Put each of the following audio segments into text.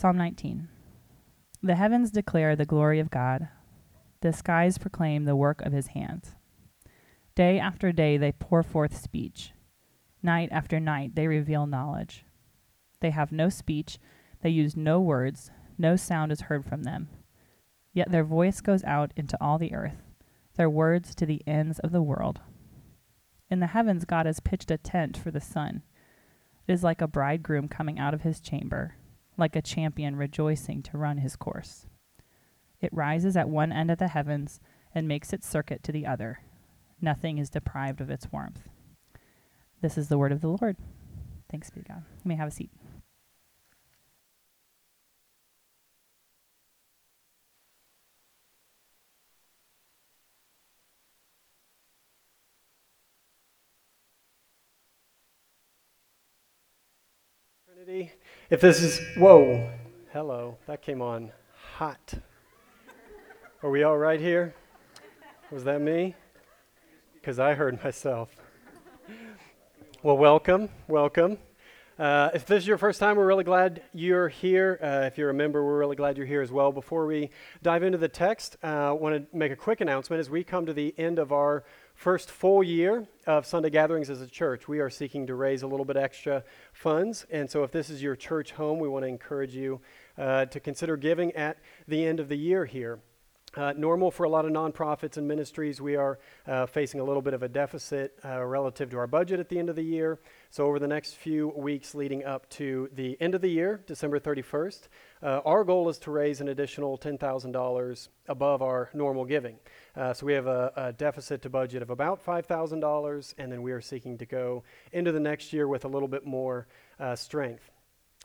Psalm 19. The heavens declare the glory of God, the skies proclaim the work of his hands. Day after day they pour forth speech, night after night they reveal knowledge. They have no speech, they use no words, no sound is heard from them. Yet their voice goes out into all the earth, their words to the ends of the world. In the heavens, God has pitched a tent for the sun. It is like a bridegroom coming out of his chamber like a champion rejoicing to run his course. It rises at one end of the heavens and makes its circuit to the other. Nothing is deprived of its warmth. This is the word of the Lord. Thanks be to God. You may have a seat. Trinity. If this is, whoa, hello, that came on hot. Are we all right here? Was that me? Because I heard myself. Well, welcome, welcome. Uh, if this is your first time, we're really glad you're here. Uh, if you're a member, we're really glad you're here as well. Before we dive into the text, uh, I want to make a quick announcement as we come to the end of our first full year of Sunday gatherings as a church, we are seeking to raise a little bit extra funds. And so, if this is your church home, we want to encourage you uh, to consider giving at the end of the year here. Uh, normal for a lot of nonprofits and ministries, we are uh, facing a little bit of a deficit uh, relative to our budget at the end of the year. So, over the next few weeks leading up to the end of the year, December 31st, uh, our goal is to raise an additional $10,000 above our normal giving. Uh, so, we have a, a, deficit to budget of about $5,000, and then we are seeking to go into the next year with a little bit more uh, strength.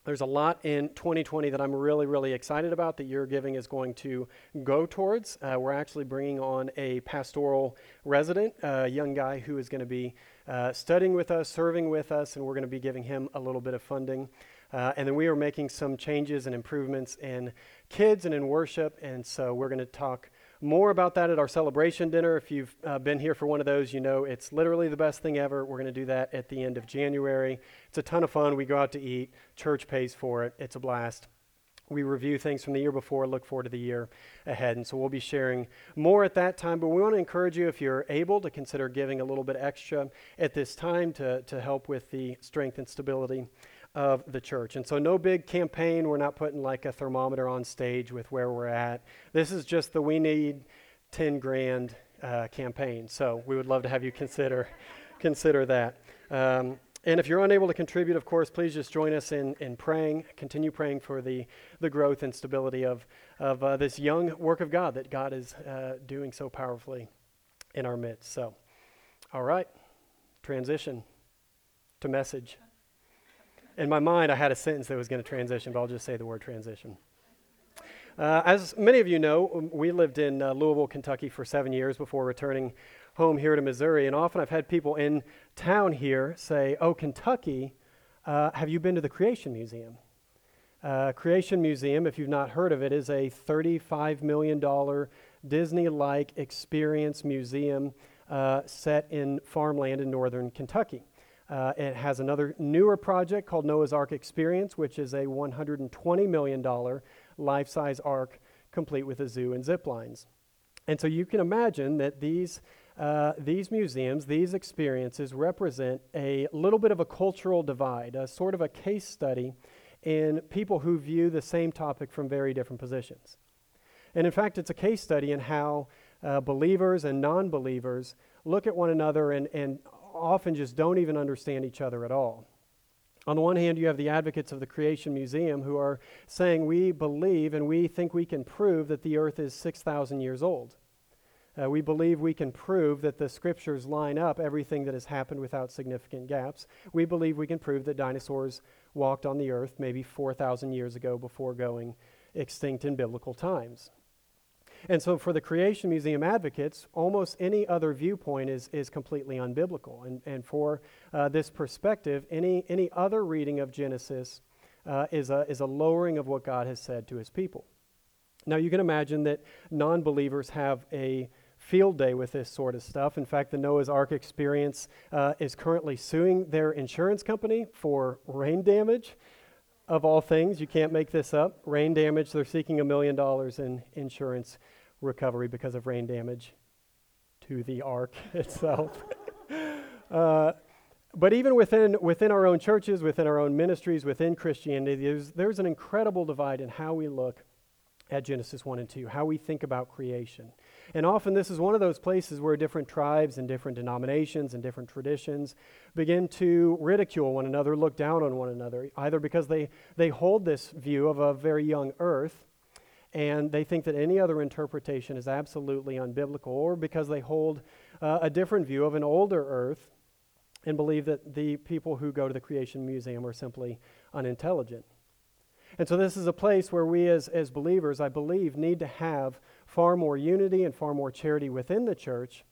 There's a lot in 2020 that I'm really, really excited about that your giving is going to go towards. Uh, we're actually bringing on a pastoral resident, a young guy who is going to be uh, studying with us, serving with us, and we're going to be giving him a little bit of funding. Uh, and then we are making some changes and improvements in kids and in worship. And so we're going to talk more about that at our celebration dinner. If you've uh, been here for one of those, you know it's literally the best thing ever. We're going to do that at the end of January. It's a ton of fun. We go out to eat, church pays for it. It's a blast. We review things from the year before, look forward to the year ahead. And so we'll be sharing more at that time. But we want to encourage you, if you're able, to consider giving a little bit extra at this time to, to help with the strength and stability of the church. And so, no big campaign. We're not putting like a thermometer on stage with where we're at. This is just the we need 10 grand uh, campaign. So, we would love to have you consider, consider that. Um, and if you're unable to contribute, of course, please just join us in, in praying. Continue praying for the, the growth and stability of, of uh, this young work of God that God is uh, doing so powerfully in our midst. So, all right, transition to message in my mind, I had a sentence that was going to transition, but I'll just say the word transition. Uh, as many of you know, um, we lived in uh, Louisville, Kentucky for seven years before returning home here to Missouri. And often I've had people in town here say, Oh, Kentucky, uh, have you been to the Creation Museum? Uh, Creation Museum, if you've not heard of it, is a $35 million Disney like experience museum uh, set in farmland in northern Kentucky. Uh, it has another newer project called Noah's Ark Experience, which is a $120 million life size ark complete with a zoo and zip lines. And so you can imagine that these, uh, these museums, these experiences represent a little bit of a cultural divide, a sort of a case study in people who view the same topic from very different positions. And in fact, it's a case study in how uh, believers and non believers look at one another and, and often just don't even understand each other at all. On the one hand, you have the advocates of the Creation Museum who are saying we believe and we think we can prove that the earth is 6,000 years old. Uh, we believe we can prove that the scriptures line up everything that has happened without significant gaps. We believe we can prove that dinosaurs walked on the earth maybe 4,000 years ago before going extinct in biblical times. And so, for the Creation Museum advocates, almost any other viewpoint is, is completely unbiblical. And, and for uh, this perspective, any, any other reading of Genesis uh, is, a, is a lowering of what God has said to his people. Now, you can imagine that non believers have a field day with this sort of stuff. In fact, the Noah's Ark experience uh, is currently suing their insurance company for rain damage of all things, you can't make this up. Rain damage, they're seeking a million dollars in insurance recovery because of rain damage to the ark itself. uh, but even within, within our own churches, within our own ministries, within Christianity, there's, there's an incredible divide in how we look at Genesis 1 and 2, how we think about creation. And often this is one of those places where different tribes and different denominations and different traditions begin to ridicule one another, look down on one another, either because they, they hold this view of a very young earth and they think that any other interpretation is absolutely unbiblical, or because they hold uh, a different view of an older earth and believe that the people who go to the Creation Museum are simply unintelligent. And so, this is a place where we as, as believers, I believe, need to have far more unity and far more charity within the church.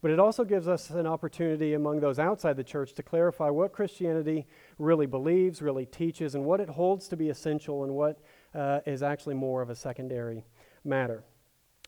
But it also gives us an opportunity among those outside the church to clarify what Christianity really believes, really teaches, and what it holds to be essential and what uh, is actually more of a secondary matter.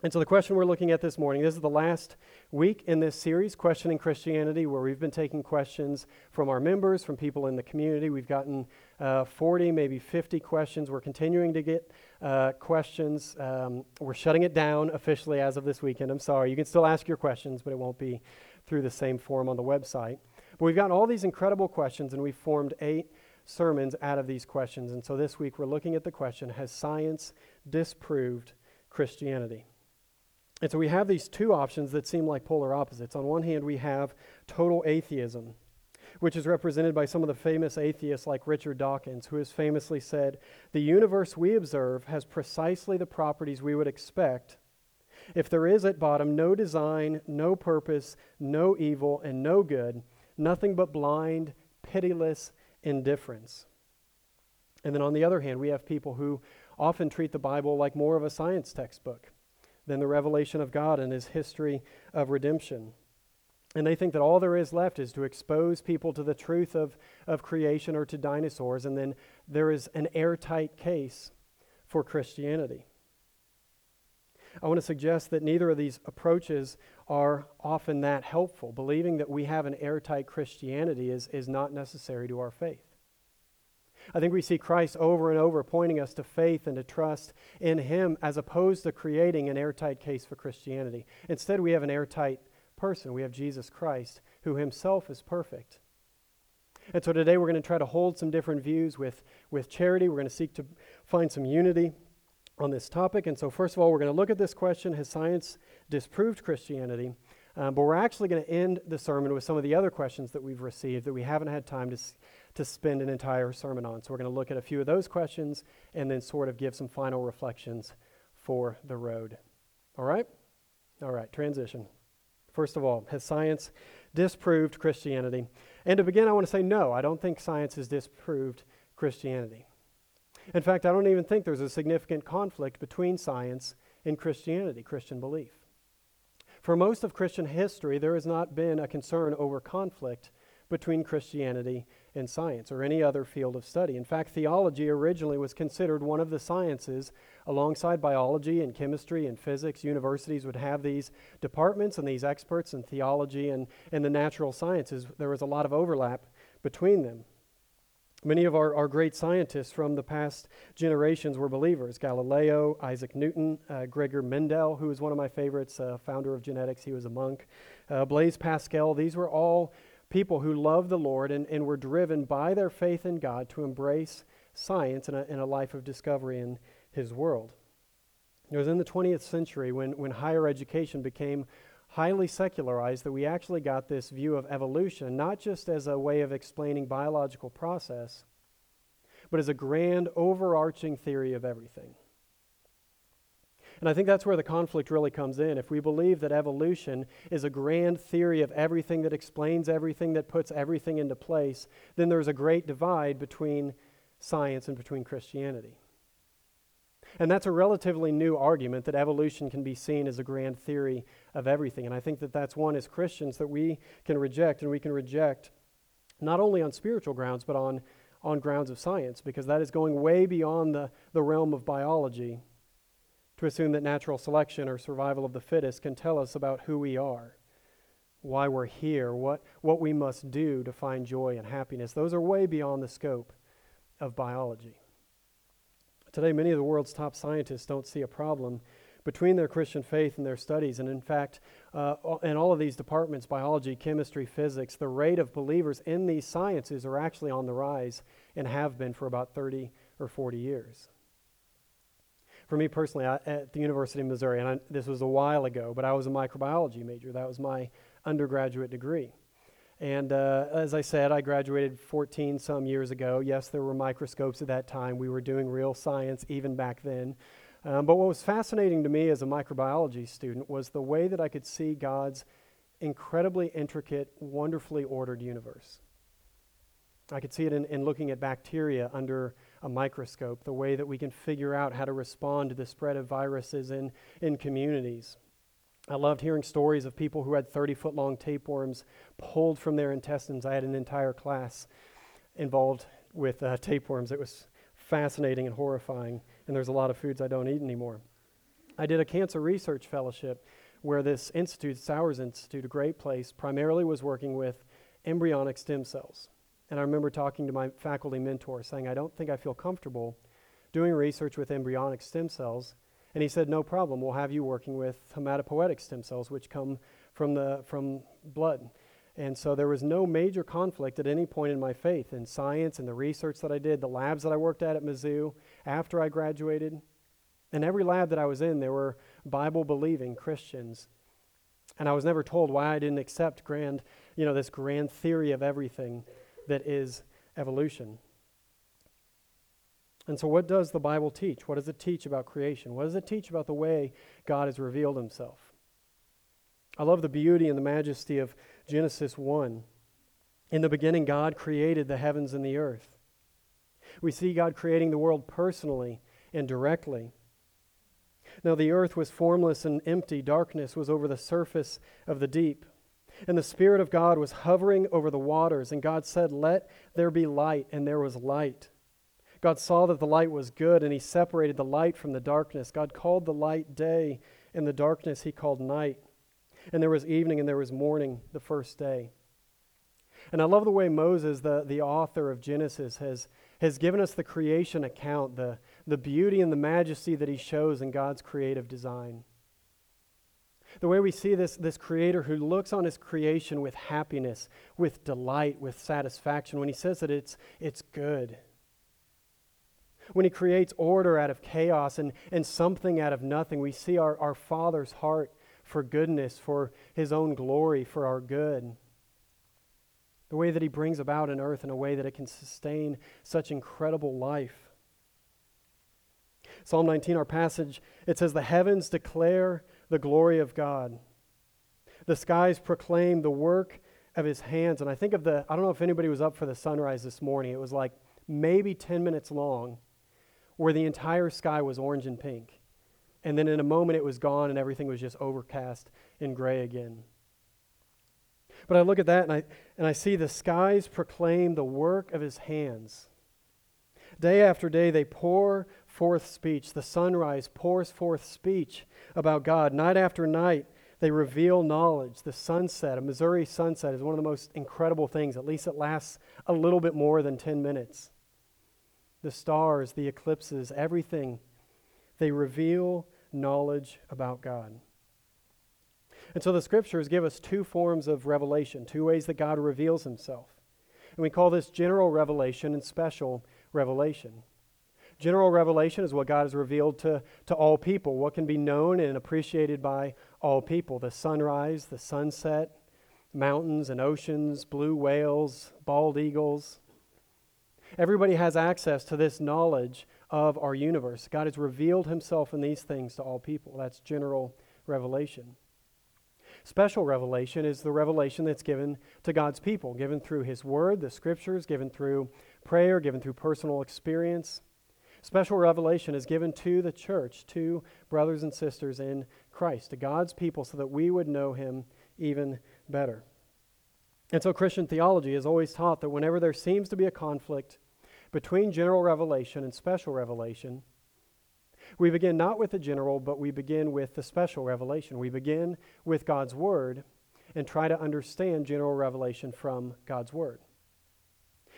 And so, the question we're looking at this morning this is the last week in this series, Questioning Christianity, where we've been taking questions from our members, from people in the community. We've gotten uh, 40, maybe 50 questions. We're continuing to get uh, questions. Um, we're shutting it down officially as of this weekend. I'm sorry. You can still ask your questions, but it won't be through the same form on the website. But we've gotten all these incredible questions, and we've formed eight sermons out of these questions. And so this week we're looking at the question Has science disproved Christianity? And so we have these two options that seem like polar opposites. On one hand, we have total atheism, which is represented by some of the famous atheists like Richard Dawkins, who has famously said, The universe we observe has precisely the properties we would expect if there is at bottom no design, no purpose, no evil, and no good, nothing but blind, pitiless indifference. And then on the other hand, we have people who often treat the Bible like more of a science textbook than the revelation of God and his history of redemption. And they think that all there is left is to expose people to the truth of, of creation or to dinosaurs, and then there is an airtight case for Christianity. I want to suggest that neither of these approaches are often that helpful. Believing that we have an airtight Christianity is, is not necessary to our faith. I think we see Christ over and over pointing us to faith and to trust in Him as opposed to creating an airtight case for Christianity. Instead, we have an airtight person. We have Jesus Christ, who Himself is perfect. And so today we're going to try to hold some different views with, with charity. We're going to seek to find some unity on this topic. And so, first of all, we're going to look at this question Has science disproved Christianity? Um, but we're actually going to end the sermon with some of the other questions that we've received that we haven't had time to, to spend an entire sermon on. So we're going to look at a few of those questions and then sort of give some final reflections for the road. All right? All right, transition. First of all, has science disproved Christianity? And to begin, I want to say no, I don't think science has disproved Christianity. In fact, I don't even think there's a significant conflict between science and Christianity, Christian belief. For most of Christian history, there has not been a concern over conflict between Christianity and science or any other field of study. In fact, theology originally was considered one of the sciences alongside biology and chemistry and physics. Universities would have these departments and these experts in theology and, and the natural sciences. There was a lot of overlap between them. Many of our, our great scientists from the past generations were believers Galileo, Isaac Newton, uh, Gregor Mendel, who is one of my favorites, uh, founder of genetics, he was a monk, uh, Blaise Pascal. These were all people who loved the Lord and, and were driven by their faith in God to embrace science and a, in a life of discovery in His world. It was in the 20th century when, when higher education became highly secularized that we actually got this view of evolution, not just as a way of explaining biological process, but as a grand overarching theory of everything. And I think that's where the conflict really comes in. If we believe that evolution is a grand theory of everything that explains everything, that puts everything into place, then there's a great divide between science and between Christianity. And that's a relatively new argument that evolution can be seen as a grand theory of everything. And I think that that's one as Christians that we can reject, and we can reject not only on spiritual grounds, but on, on grounds of science, because that is going way beyond the, the realm of biology to assume that natural selection or survival of the fittest can tell us about who we are, why we're here, what, what we must do to find joy and happiness. Those are way beyond the scope of biology. Today, many of the world's top scientists don't see a problem between their Christian faith and their studies. And in fact, uh, in all of these departments biology, chemistry, physics the rate of believers in these sciences are actually on the rise and have been for about 30 or 40 years. For me personally, I, at the University of Missouri, and I, this was a while ago, but I was a microbiology major. That was my undergraduate degree. And uh, as I said, I graduated 14 some years ago. Yes, there were microscopes at that time. We were doing real science even back then. Um, but what was fascinating to me as a microbiology student was the way that I could see God's incredibly intricate, wonderfully ordered universe. I could see it in, in looking at bacteria under a microscope, the way that we can figure out how to respond to the spread of viruses in, in communities. I loved hearing stories of people who had 30 foot long tapeworms pulled from their intestines. I had an entire class involved with uh, tapeworms. It was fascinating and horrifying, and there's a lot of foods I don't eat anymore. I did a cancer research fellowship where this institute, Stowers Institute, a great place, primarily was working with embryonic stem cells. And I remember talking to my faculty mentor saying, I don't think I feel comfortable doing research with embryonic stem cells. And he said, No problem, we'll have you working with hematopoietic stem cells, which come from, the, from blood. And so there was no major conflict at any point in my faith in science and the research that I did, the labs that I worked at at Mizzou after I graduated. In every lab that I was in, there were Bible believing Christians. And I was never told why I didn't accept grand, you know, this grand theory of everything that is evolution. And so, what does the Bible teach? What does it teach about creation? What does it teach about the way God has revealed himself? I love the beauty and the majesty of Genesis 1. In the beginning, God created the heavens and the earth. We see God creating the world personally and directly. Now, the earth was formless and empty, darkness was over the surface of the deep. And the Spirit of God was hovering over the waters, and God said, Let there be light, and there was light. God saw that the light was good, and He separated the light from the darkness. God called the light day, and the darkness He called night and there was evening and there was morning the first day. And I love the way Moses, the, the author of Genesis, has, has given us the creation account, the, the beauty and the majesty that he shows in God's creative design. The way we see this, this creator who looks on his creation with happiness, with delight, with satisfaction, when he says that it's, it's good. When he creates order out of chaos and, and something out of nothing, we see our, our Father's heart for goodness, for his own glory, for our good. The way that he brings about an earth in a way that it can sustain such incredible life. Psalm 19, our passage, it says, The heavens declare the glory of God. The skies proclaim the work of his hands. And I think of the, I don't know if anybody was up for the sunrise this morning. It was like maybe 10 minutes long, where the entire sky was orange and pink. And then in a moment it was gone and everything was just overcast and gray again. But I look at that and I, and I see the skies proclaim the work of his hands. Day after day they pour forth speech. The sunrise pours forth speech about God. Night after night they reveal knowledge. The sunset, a Missouri sunset, is one of the most incredible things. At least it lasts a little bit more than 10 minutes. The stars, the eclipses, everything, they reveal knowledge about God. And so the scriptures give us two forms of revelation, two ways that God reveals himself. And we call this general revelation and special revelation. General revelation is what God has revealed to, to all people, what can be known and appreciated by all people the sunrise, the sunset, mountains and oceans, blue whales, bald eagles. Everybody has access to this knowledge of our universe. God has revealed himself in these things to all people. That's general revelation. Special revelation is the revelation that's given to God's people, given through his word, the scriptures, given through prayer, given through personal experience. Special revelation is given to the church, to brothers and sisters in Christ, to God's people, so that we would know him even better. And so Christian theology is always taught that whenever there seems to be a conflict between general revelation and special revelation, we begin not with the general, but we begin with the special revelation. We begin with God's Word and try to understand general revelation from God's Word.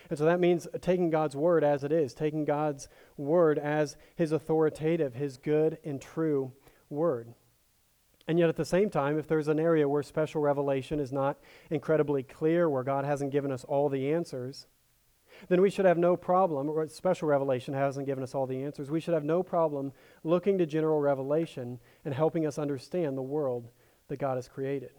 And so that means taking God's word as it is, taking God's word as his authoritative, his good and true word. And yet, at the same time, if there's an area where special revelation is not incredibly clear, where God hasn't given us all the answers, then we should have no problem, or special revelation hasn't given us all the answers, we should have no problem looking to general revelation and helping us understand the world that God has created.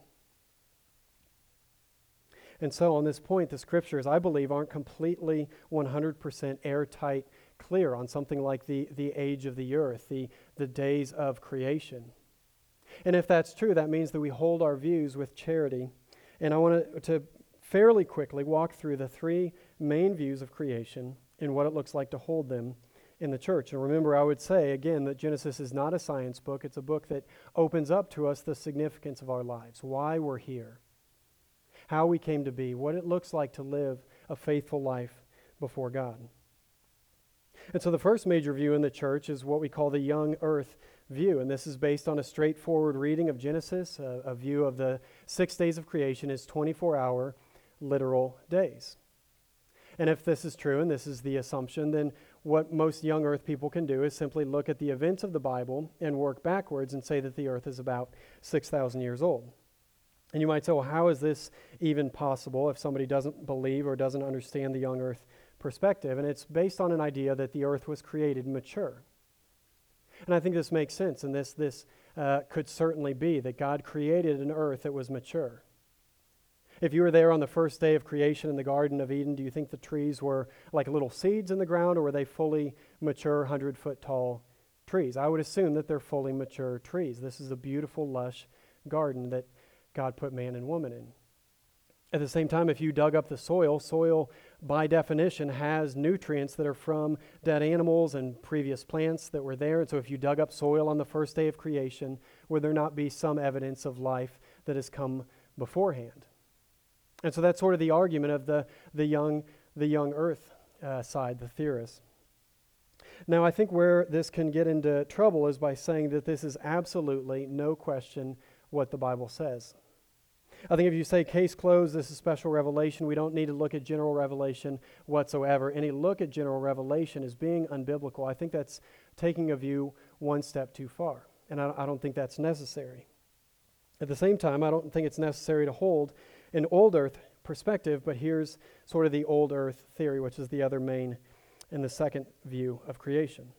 And so, on this point, the scriptures, I believe, aren't completely 100% airtight clear on something like the, the age of the earth, the, the days of creation. And if that's true, that means that we hold our views with charity. And I want to fairly quickly walk through the three main views of creation and what it looks like to hold them in the church. And remember, I would say again that Genesis is not a science book, it's a book that opens up to us the significance of our lives, why we're here, how we came to be, what it looks like to live a faithful life before God. And so the first major view in the church is what we call the young earth view. And this is based on a straightforward reading of Genesis. A, a view of the six days of creation as 24 hour literal days. And if this is true, and this is the assumption, then what most young earth people can do is simply look at the events of the Bible and work backwards and say that the earth is about 6,000 years old. And you might say, well, how is this even possible if somebody doesn't believe or doesn't understand the young earth perspective? And it's based on an idea that the earth was created mature. And I think this makes sense, and this, this uh, could certainly be that God created an earth that was mature. If you were there on the first day of creation in the Garden of Eden, do you think the trees were like little seeds in the ground, or were they fully mature, 100 foot tall trees? I would assume that they're fully mature trees. This is a beautiful, lush garden that God put man and woman in. At the same time, if you dug up the soil, soil by definition has nutrients that are from dead animals and previous plants that were there. And so if you dug up soil on the first day of creation, would there not be some evidence of life that has come beforehand? And so that's sort of the argument of the, the, young, the young earth uh, side, the theorists. Now, I think where this can get into trouble is by saying that this is absolutely, no question, what the Bible says. I think if you say case closed, this is special revelation, we don't need to look at general revelation whatsoever. Any look at general revelation is being unbiblical. I think that's taking a view one step too far, and I, I don't think that's necessary. At the same time, I don't think it's necessary to hold an old earth perspective, but here's sort of the old earth theory, which is the other main and the second view of creation.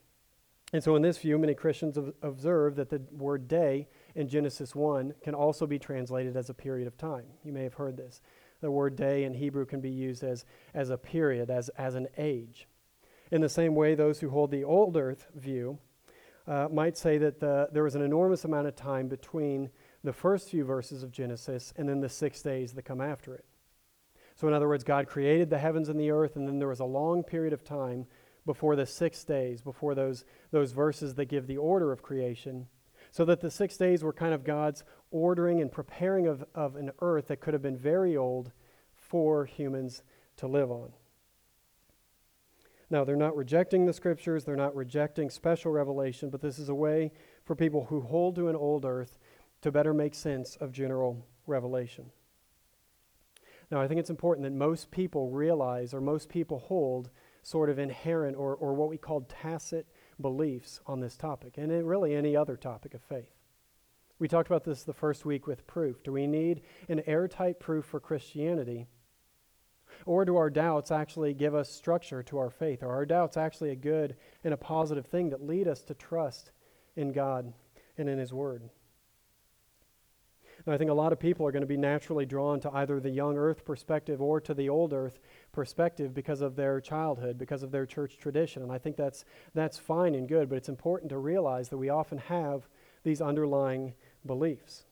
And so, in this view, many Christians observe that the word day in Genesis 1 can also be translated as a period of time. You may have heard this. The word day in Hebrew can be used as, as a period, as, as an age. In the same way, those who hold the old earth view uh, might say that the, there was an enormous amount of time between the first few verses of Genesis and then the six days that come after it. So, in other words, God created the heavens and the earth, and then there was a long period of time before the six days, before those, those verses that give the order of creation, so that the six days were kind of God's ordering and preparing of, of an earth that could have been very old for humans to live on. Now, they're not rejecting the scriptures, they're not rejecting special revelation, but this is a way for people who hold to an old earth to better make sense of general revelation. Now, I think it's important that most people realize, or most people hold, sort of inherent or, or what we call tacit beliefs on this topic, and really any other topic of faith. We talked about this the first week with proof. Do we need an airtight proof for Christianity? Or do our doubts actually give us structure to our faith? Are our doubts actually a good and a positive thing that lead us to trust in God and in His Word? And I think a lot of people are going to be naturally drawn to either the young earth perspective or to the old earth perspective because of their childhood, because of their church tradition. And I think that's, that's fine and good, but it's important to realize that we often have these underlying beliefs.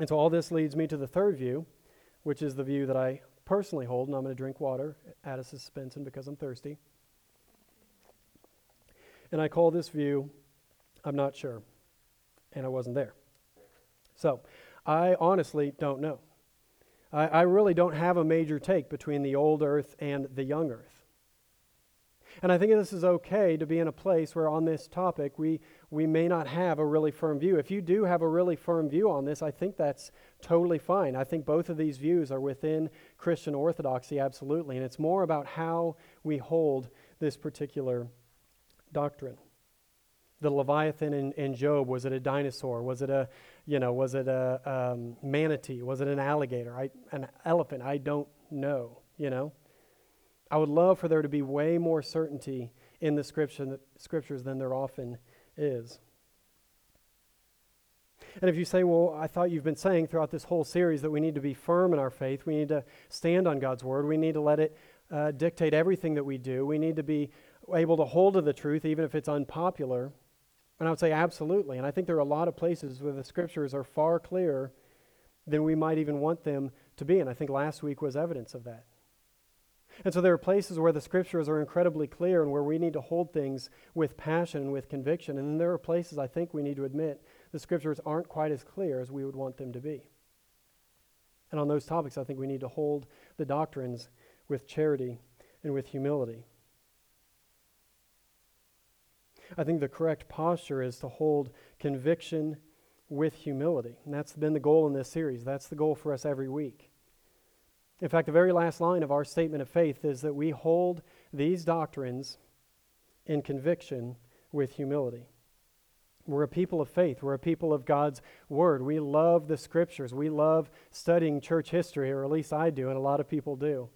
And so all this leads me to the third view, which is the view that I personally hold, and I'm going to drink water out of suspension because I'm thirsty. And I call this view, I'm not sure, and I wasn't there. So I honestly don't know. I, I really don't have a major take between the old earth and the young earth. And I think this is okay to be in a place where on this topic we, we may not have a really firm view. If you do have a really firm view on this, I think that's totally fine. I think both of these views are within Christian orthodoxy, absolutely. And it's more about how we hold this particular doctrine. The Leviathan in, in Job, was it a dinosaur? Was it a, you know, was it a um, manatee? Was it an alligator? I, an elephant? I don't know, you know? I would love for there to be way more certainty in the scripture, scriptures than there often is. And if you say, well, I thought you've been saying throughout this whole series that we need to be firm in our faith, we need to stand on God's word, we need to let it uh, dictate everything that we do, we need to be able to hold to the truth even if it's unpopular. And I would say absolutely. And I think there are a lot of places where the scriptures are far clearer than we might even want them to be. And I think last week was evidence of that. And so there are places where the scriptures are incredibly clear and where we need to hold things with passion and with conviction. And then there are places I think we need to admit the scriptures aren't quite as clear as we would want them to be. And on those topics, I think we need to hold the doctrines with charity and with humility. I think the correct posture is to hold conviction with humility. And that's been the goal in this series. That's the goal for us every week. In fact, the very last line of our statement of faith is that we hold these doctrines in conviction with humility. We're a people of faith. We're a people of God's Word. We love the Scriptures. We love studying church history, or at least I do, and a lot of people do.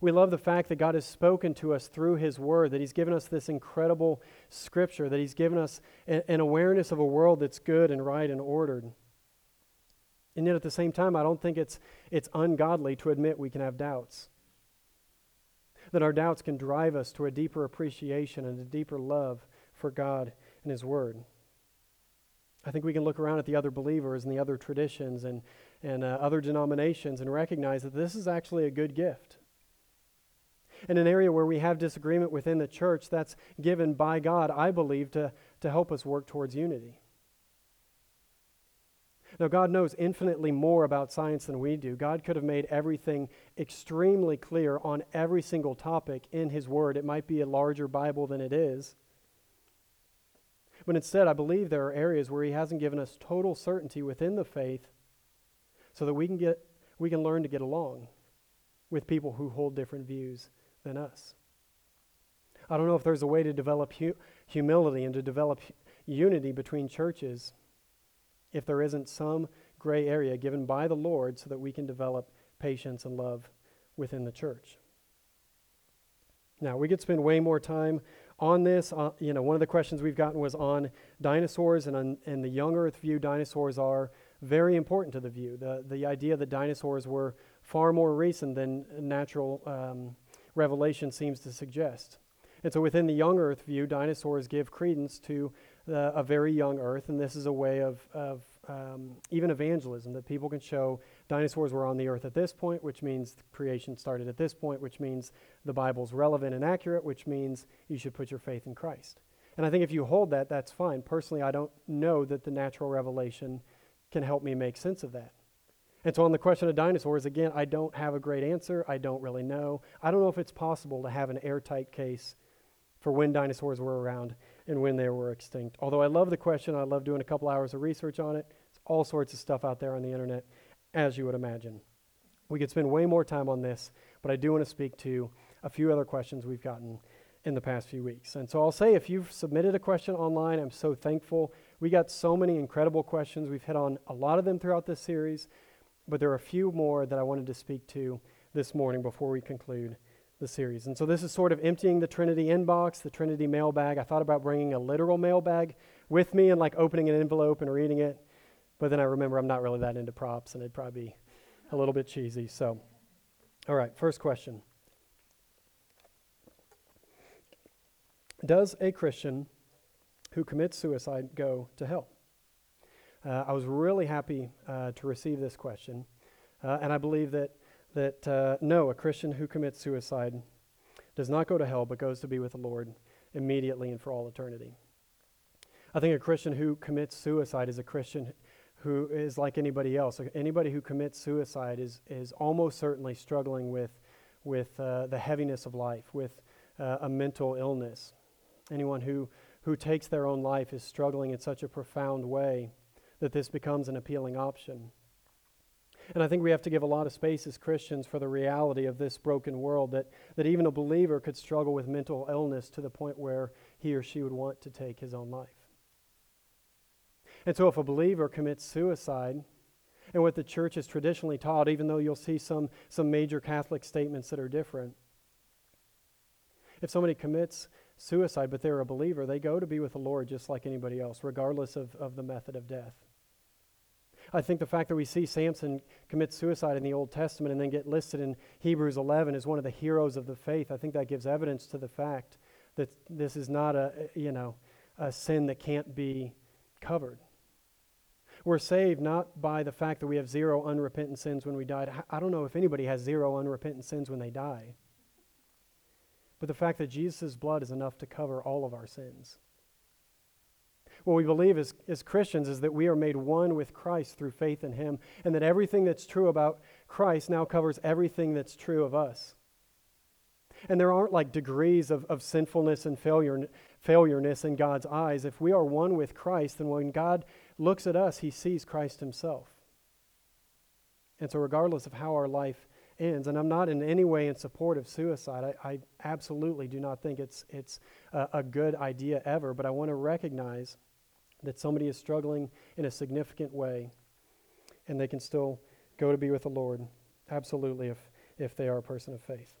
We love the fact that God has spoken to us through His Word, that He's given us this incredible Scripture, that He's given us an awareness of a world that's good and right and ordered. And yet at the same time, I don't think it's, it's ungodly to admit we can have doubts. That our doubts can drive us to a deeper appreciation and a deeper love for God and His Word. I think we can look around at the other believers and the other traditions and, and uh, other denominations and recognize that this is actually a good gift. In an area where we have disagreement within the church, that's given by God, I believe, to, to help us work towards unity. Now, God knows infinitely more about science than we do. God could have made everything extremely clear on every single topic in His Word. It might be a larger Bible than it is. But instead, I believe there are areas where He hasn't given us total certainty within the faith so that we can, get, we can learn to get along with people who hold different views than us. I don't know if there's a way to develop hu- humility and to develop hu- unity between churches if there isn't some gray area given by the Lord so that we can develop patience and love within the church. Now, we could spend way more time on this. Uh, you know, one of the questions we've gotten was on dinosaurs, and, on, and the young Earth view, dinosaurs are very important to the view. The, the idea that dinosaurs were far more recent than natural um, revelation seems to suggest. And so, within the young Earth view, dinosaurs give credence to uh, a very young Earth, and this is a way of, of um, even evangelism that people can show dinosaurs were on the Earth at this point, which means creation started at this point, which means the Bible's relevant and accurate, which means you should put your faith in Christ. And I think if you hold that, that's fine. Personally, I don't know that the natural revelation can help me make sense of that. And so, on the question of dinosaurs, again, I don't have a great answer. I don't really know. I don't know if it's possible to have an airtight case for when dinosaurs were around and when they were extinct. Although I love the question, I love doing a couple hours of research on it. There's all sorts of stuff out there on the internet, as you would imagine. We could spend way more time on this, but I do want to speak to a few other questions we've gotten in the past few weeks. And so I'll say if you've submitted a question online, I'm so thankful. We got so many incredible questions. We've hit on a lot of them throughout this series, but there are a few more that I wanted to speak to this morning before we conclude the series. And so this is sort of emptying the Trinity inbox, the Trinity mailbag. I thought about bringing a literal mailbag with me and like opening an envelope and reading it. But then I remember I'm not really that into props and it'd probably be a little bit cheesy. So, all right, first question Does a Christian who commits suicide go to hell? Uh, I was really happy uh, to receive this question, uh, and I believe that that uh, no, a Christian who commits suicide does not go to hell, but goes to be with the Lord immediately and for all eternity. I think a Christian who commits suicide is a Christian who is like anybody else. Anybody who commits suicide is, is almost certainly struggling with, with uh, the heaviness of life, with uh, a mental illness. Anyone who, who takes their own life is struggling in such a profound way that this becomes an appealing option. And I think we have to give a lot of space as Christians for the reality of this broken world that, that even a believer could struggle with mental illness to the point where he or she would want to take his own life. And so, if a believer commits suicide, and what the church has traditionally taught, even though you'll see some, some major Catholic statements that are different, if somebody commits suicide but they're a believer, they go to be with the Lord just like anybody else, regardless of, of the method of death. I think the fact that we see Samson commit suicide in the Old Testament and then get listed in Hebrews 11 as one of the heroes of the faith, I think that gives evidence to the fact that this is not a, you know, a sin that can't be covered. We're saved not by the fact that we have zero unrepentant sins when we died. I don't know if anybody has zero unrepentant sins when they die. But the fact that Jesus' blood is enough to cover all of our sins. What we believe as, as Christians is that we are made one with Christ through faith in Him, and that everything that's true about Christ now covers everything that's true of us. And there aren't like degrees of, of sinfulness and failure, failureness in God's eyes. If we are one with Christ, then when God looks at us, He sees Christ Himself. And so, regardless of how our life ends, and I'm not in any way in support of suicide, I, I absolutely do not think it's, it's a, a good idea ever, but I want to recognize that somebody is struggling in a significant way and they can still go to be with the Lord, absolutely, if, if they are a person of faith.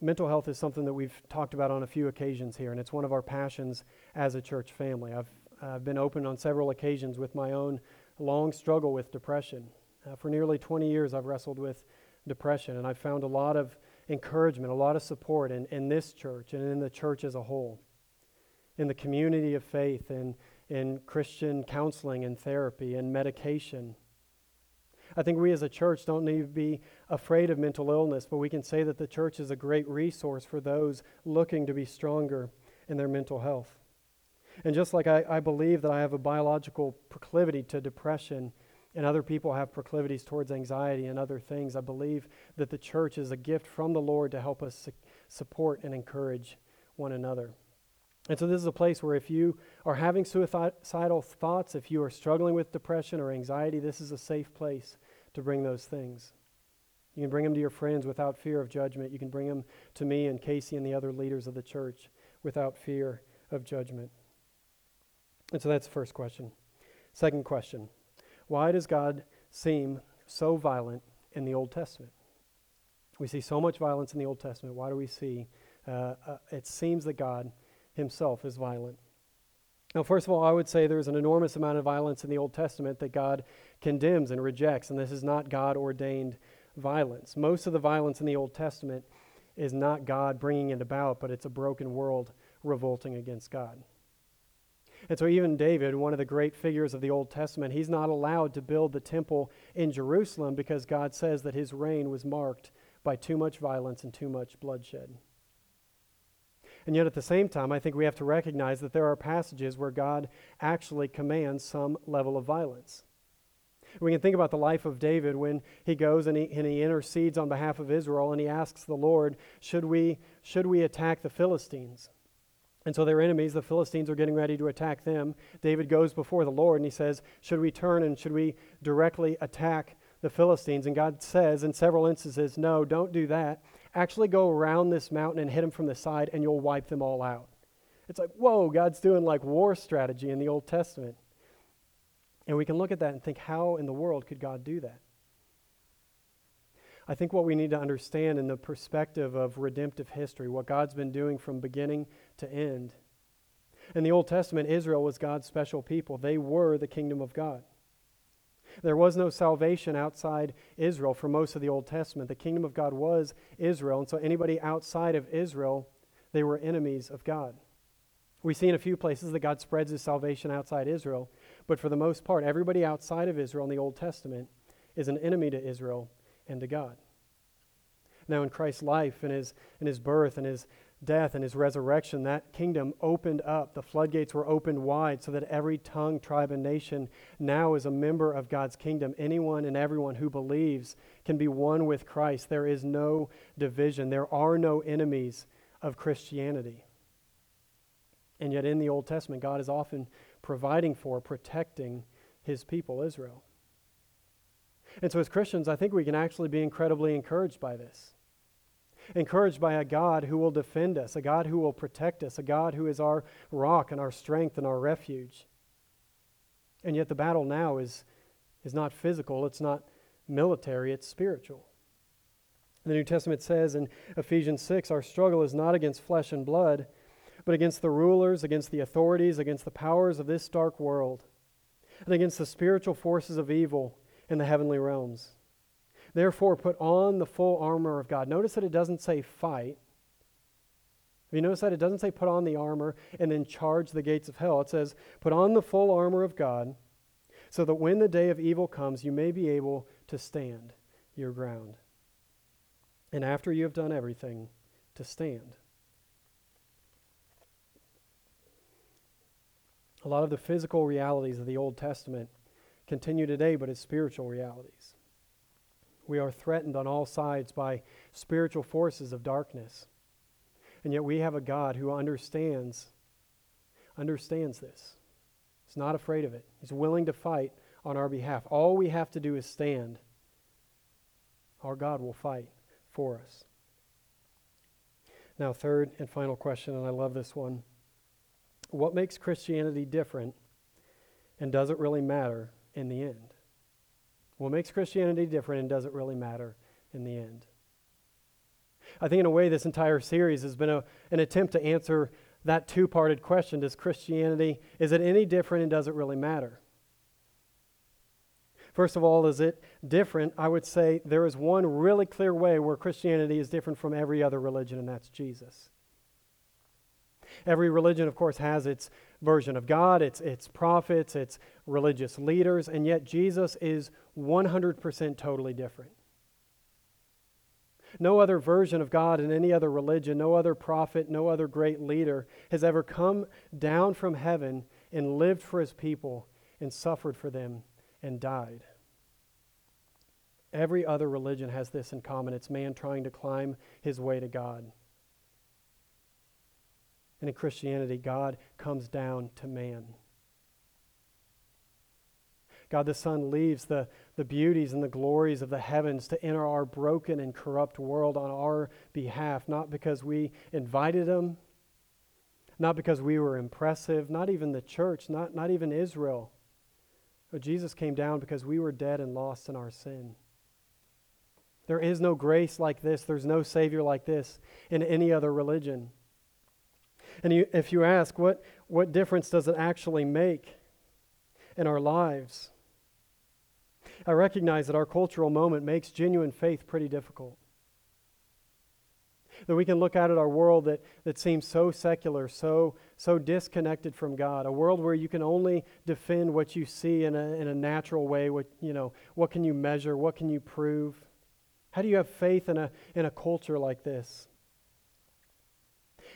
Mental health is something that we've talked about on a few occasions here, and it's one of our passions as a church family. I've, I've been open on several occasions with my own long struggle with depression. Uh, for nearly 20 years, I've wrestled with depression, and I've found a lot of encouragement, a lot of support in, in this church and in the church as a whole in the community of faith and in Christian counseling and therapy and medication. I think we as a church don't need to be afraid of mental illness, but we can say that the church is a great resource for those looking to be stronger in their mental health. And just like I, I believe that I have a biological proclivity to depression, and other people have proclivities towards anxiety and other things, I believe that the church is a gift from the Lord to help us su- support and encourage one another. And so, this is a place where if you are having suicidal thoughts, if you are struggling with depression or anxiety, this is a safe place to bring those things. You can bring them to your friends without fear of judgment. You can bring them to me and Casey and the other leaders of the church without fear of judgment. And so, that's the first question. Second question Why does God seem so violent in the Old Testament? We see so much violence in the Old Testament. Why do we see? Uh, uh, it seems that God himself is violent. Now, first of all, I would say there's an enormous amount of violence in the Old Testament that God condemns and rejects, and this is not God ordained violence. Most of the violence in the Old Testament is not God bringing it about, but it's a broken world revolting against God. And so, even David, one of the great figures of the Old Testament, he's not allowed to build the temple in Jerusalem because God says that his reign was marked by too much violence and too much bloodshed. And yet, at the same time, I think we have to recognize that there are passages where God actually commands some level of violence. We can think about the life of David when he goes and he, and he intercedes on behalf of Israel and he asks the Lord, should we, should we attack the Philistines? And so their enemies, the Philistines, are getting ready to attack them. David goes before the Lord and he says, Should we turn and should we directly attack the Philistines? And God says in several instances, No, don't do that actually go around this mountain and hit them from the side, and you'll wipe them all out. It's like, whoa, God's doing like war strategy in the Old Testament. And we can look at that and think, how in the world could God do that? I think what we need to understand in the perspective of redemptive history, what God's been doing from beginning to end. In the Old Testament, Israel was God's special people, they were the kingdom of God. There was no salvation outside Israel for most of the Old Testament. The kingdom of God was Israel, and so anybody outside of Israel, they were enemies of God. We see in a few places that God spreads his salvation outside Israel, but for the most part, everybody outside of Israel in the Old Testament is an enemy to Israel and to God. Now, in Christ's life and his, his birth and his death and his resurrection, that kingdom opened up. The floodgates were opened wide so that every tongue, tribe, and nation now is a member of God's kingdom. Anyone and everyone who believes can be one with Christ. There is no division, there are no enemies of Christianity. And yet, in the Old Testament, God is often providing for, protecting his people, Israel. And so, as Christians, I think we can actually be incredibly encouraged by this encouraged by a God who will defend us, a God who will protect us, a God who is our rock and our strength and our refuge. And yet the battle now is, is not physical, it's not military, it's spiritual. The New Testament says in Ephesians 6 our struggle is not against flesh and blood, but against the rulers, against the authorities, against the powers of this dark world, and against the spiritual forces of evil in the heavenly realms. Therefore, put on the full armor of God. Notice that it doesn't say fight. Have you noticed that? It doesn't say put on the armor and then charge the gates of hell. It says put on the full armor of God so that when the day of evil comes, you may be able to stand your ground. And after you have done everything, to stand. A lot of the physical realities of the Old Testament continue today, but it's spiritual realities. We are threatened on all sides by spiritual forces of darkness. And yet we have a God who understands understands this. He's not afraid of it. He's willing to fight on our behalf. All we have to do is stand. Our God will fight for us. Now, third and final question, and I love this one. What makes Christianity different, and does it really matter in the end? What makes Christianity different and does it really matter in the end? I think, in a way, this entire series has been a, an attempt to answer that two parted question Does Christianity, is it any different and does it really matter? First of all, is it different? I would say there is one really clear way where Christianity is different from every other religion, and that's Jesus. Every religion, of course, has its version of God, its, its prophets, its religious leaders, and yet Jesus is 100% totally different. No other version of God in any other religion, no other prophet, no other great leader has ever come down from heaven and lived for his people and suffered for them and died. Every other religion has this in common it's man trying to climb his way to God. And in Christianity, God comes down to man. God the Son leaves the, the beauties and the glories of the heavens to enter our broken and corrupt world on our behalf, not because we invited him, not because we were impressive, not even the church, not, not even Israel. But Jesus came down because we were dead and lost in our sin. There is no grace like this, there's no Savior like this in any other religion. And you, if you ask, what, what difference does it actually make in our lives? I recognize that our cultural moment makes genuine faith pretty difficult. That we can look out at our world that, that seems so secular, so, so disconnected from God, a world where you can only defend what you see in a, in a natural way. What, you know, what can you measure? What can you prove? How do you have faith in a, in a culture like this?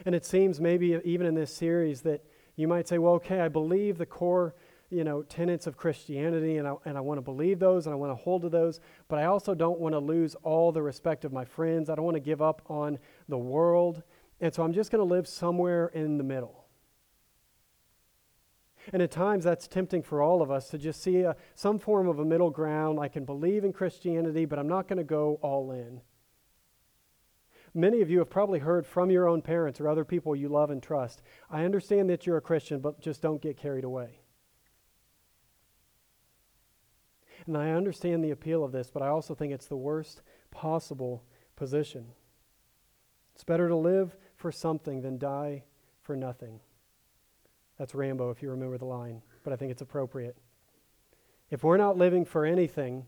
And it seems maybe even in this series that you might say, well, okay, I believe the core you know, tenets of Christianity, and I, and I want to believe those and I want to hold to those, but I also don't want to lose all the respect of my friends. I don't want to give up on the world. And so I'm just going to live somewhere in the middle. And at times that's tempting for all of us to just see a, some form of a middle ground. I can believe in Christianity, but I'm not going to go all in. Many of you have probably heard from your own parents or other people you love and trust I understand that you're a Christian, but just don't get carried away. And I understand the appeal of this, but I also think it's the worst possible position. It's better to live for something than die for nothing. That's Rambo, if you remember the line, but I think it's appropriate. If we're not living for anything,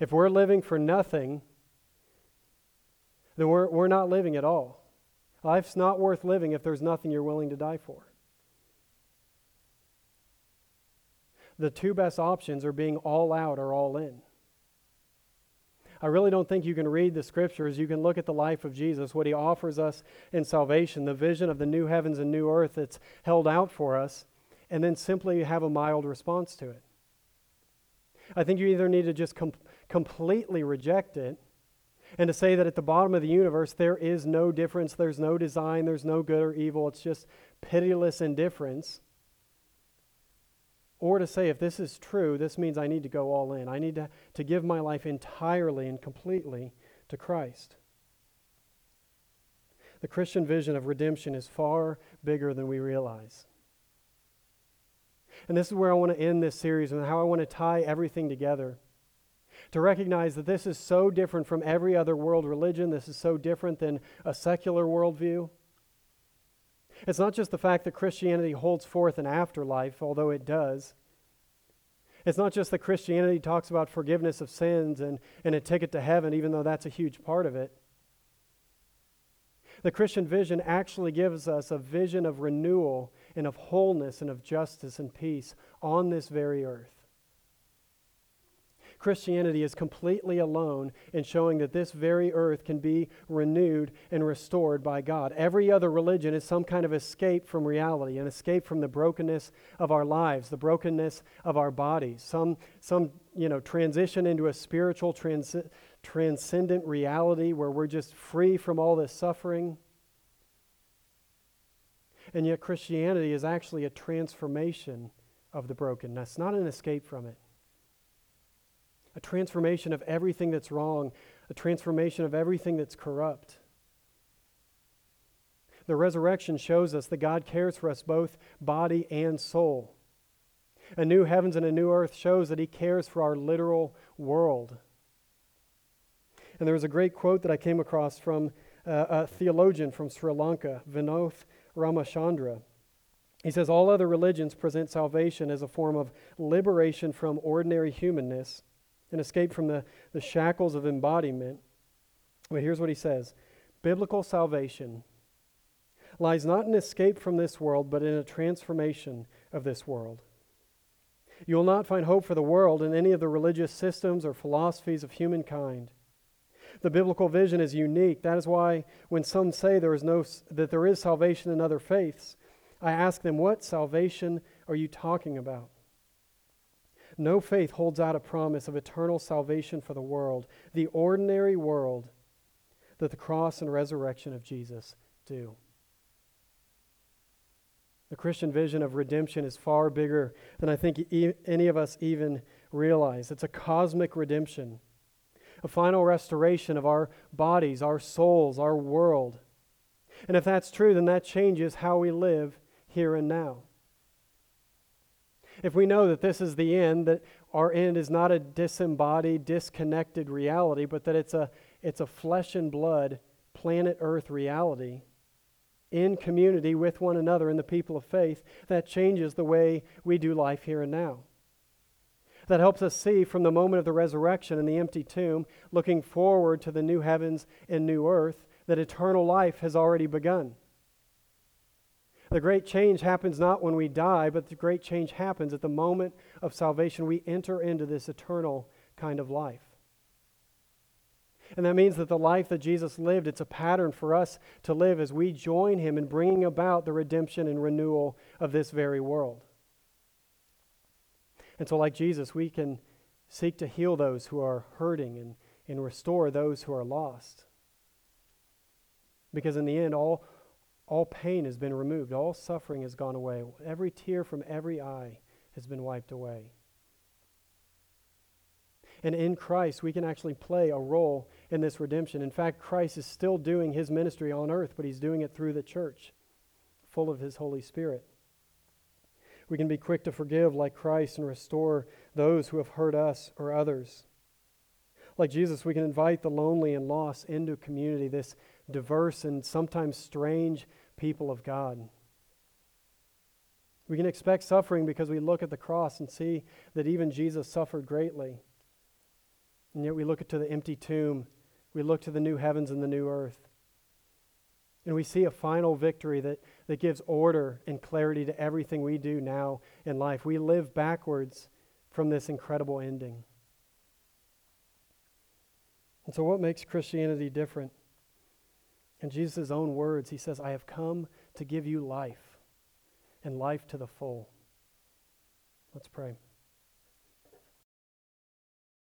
if we're living for nothing, then we're, we're not living at all. Life's not worth living if there's nothing you're willing to die for. The two best options are being all out or all in. I really don't think you can read the scriptures. You can look at the life of Jesus, what he offers us in salvation, the vision of the new heavens and new earth that's held out for us, and then simply have a mild response to it. I think you either need to just com- completely reject it and to say that at the bottom of the universe there is no difference, there's no design, there's no good or evil, it's just pitiless indifference. Or to say, if this is true, this means I need to go all in. I need to, to give my life entirely and completely to Christ. The Christian vision of redemption is far bigger than we realize. And this is where I want to end this series and how I want to tie everything together. To recognize that this is so different from every other world religion, this is so different than a secular worldview. It's not just the fact that Christianity holds forth an afterlife, although it does. It's not just that Christianity talks about forgiveness of sins and, and a ticket to heaven, even though that's a huge part of it. The Christian vision actually gives us a vision of renewal and of wholeness and of justice and peace on this very earth. Christianity is completely alone in showing that this very earth can be renewed and restored by God. Every other religion is some kind of escape from reality, an escape from the brokenness of our lives, the brokenness of our bodies, some, some you know, transition into a spiritual trans- transcendent reality where we're just free from all this suffering. And yet, Christianity is actually a transformation of the brokenness, not an escape from it a transformation of everything that's wrong, a transformation of everything that's corrupt. The resurrection shows us that God cares for us both body and soul. A new heavens and a new earth shows that He cares for our literal world. And there was a great quote that I came across from uh, a theologian from Sri Lanka, Vinoth Ramachandra. He says, All other religions present salvation as a form of liberation from ordinary humanness and escape from the, the shackles of embodiment. But here's what he says Biblical salvation lies not in escape from this world, but in a transformation of this world. You will not find hope for the world in any of the religious systems or philosophies of humankind. The biblical vision is unique. That is why when some say there is no, that there is salvation in other faiths, I ask them, what salvation are you talking about? No faith holds out a promise of eternal salvation for the world, the ordinary world that the cross and resurrection of Jesus do. The Christian vision of redemption is far bigger than I think e- any of us even realize. It's a cosmic redemption, a final restoration of our bodies, our souls, our world. And if that's true, then that changes how we live here and now if we know that this is the end, that our end is not a disembodied, disconnected reality, but that it's a, it's a flesh and blood, planet Earth reality in community with one another and the people of faith, that changes the way we do life here and now. That helps us see from the moment of the resurrection and the empty tomb, looking forward to the new heavens and new earth, that eternal life has already begun. The great change happens not when we die, but the great change happens at the moment of salvation. We enter into this eternal kind of life. And that means that the life that Jesus lived, it's a pattern for us to live as we join him in bringing about the redemption and renewal of this very world. And so, like Jesus, we can seek to heal those who are hurting and, and restore those who are lost. Because in the end, all, all pain has been removed, all suffering has gone away, every tear from every eye has been wiped away. And in Christ, we can actually play a role in this redemption. In fact, Christ is still doing his ministry on earth, but he's doing it through the church, full of his Holy Spirit. We can be quick to forgive like Christ and restore those who have hurt us or others. Like Jesus, we can invite the lonely and lost into community, this diverse and sometimes strange people of God. We can expect suffering because we look at the cross and see that even Jesus suffered greatly. And yet we look to the empty tomb, we look to the new heavens and the new earth. And we see a final victory that, that gives order and clarity to everything we do now in life. We live backwards from this incredible ending. And so, what makes Christianity different? In Jesus' own words, he says, I have come to give you life and life to the full. Let's pray.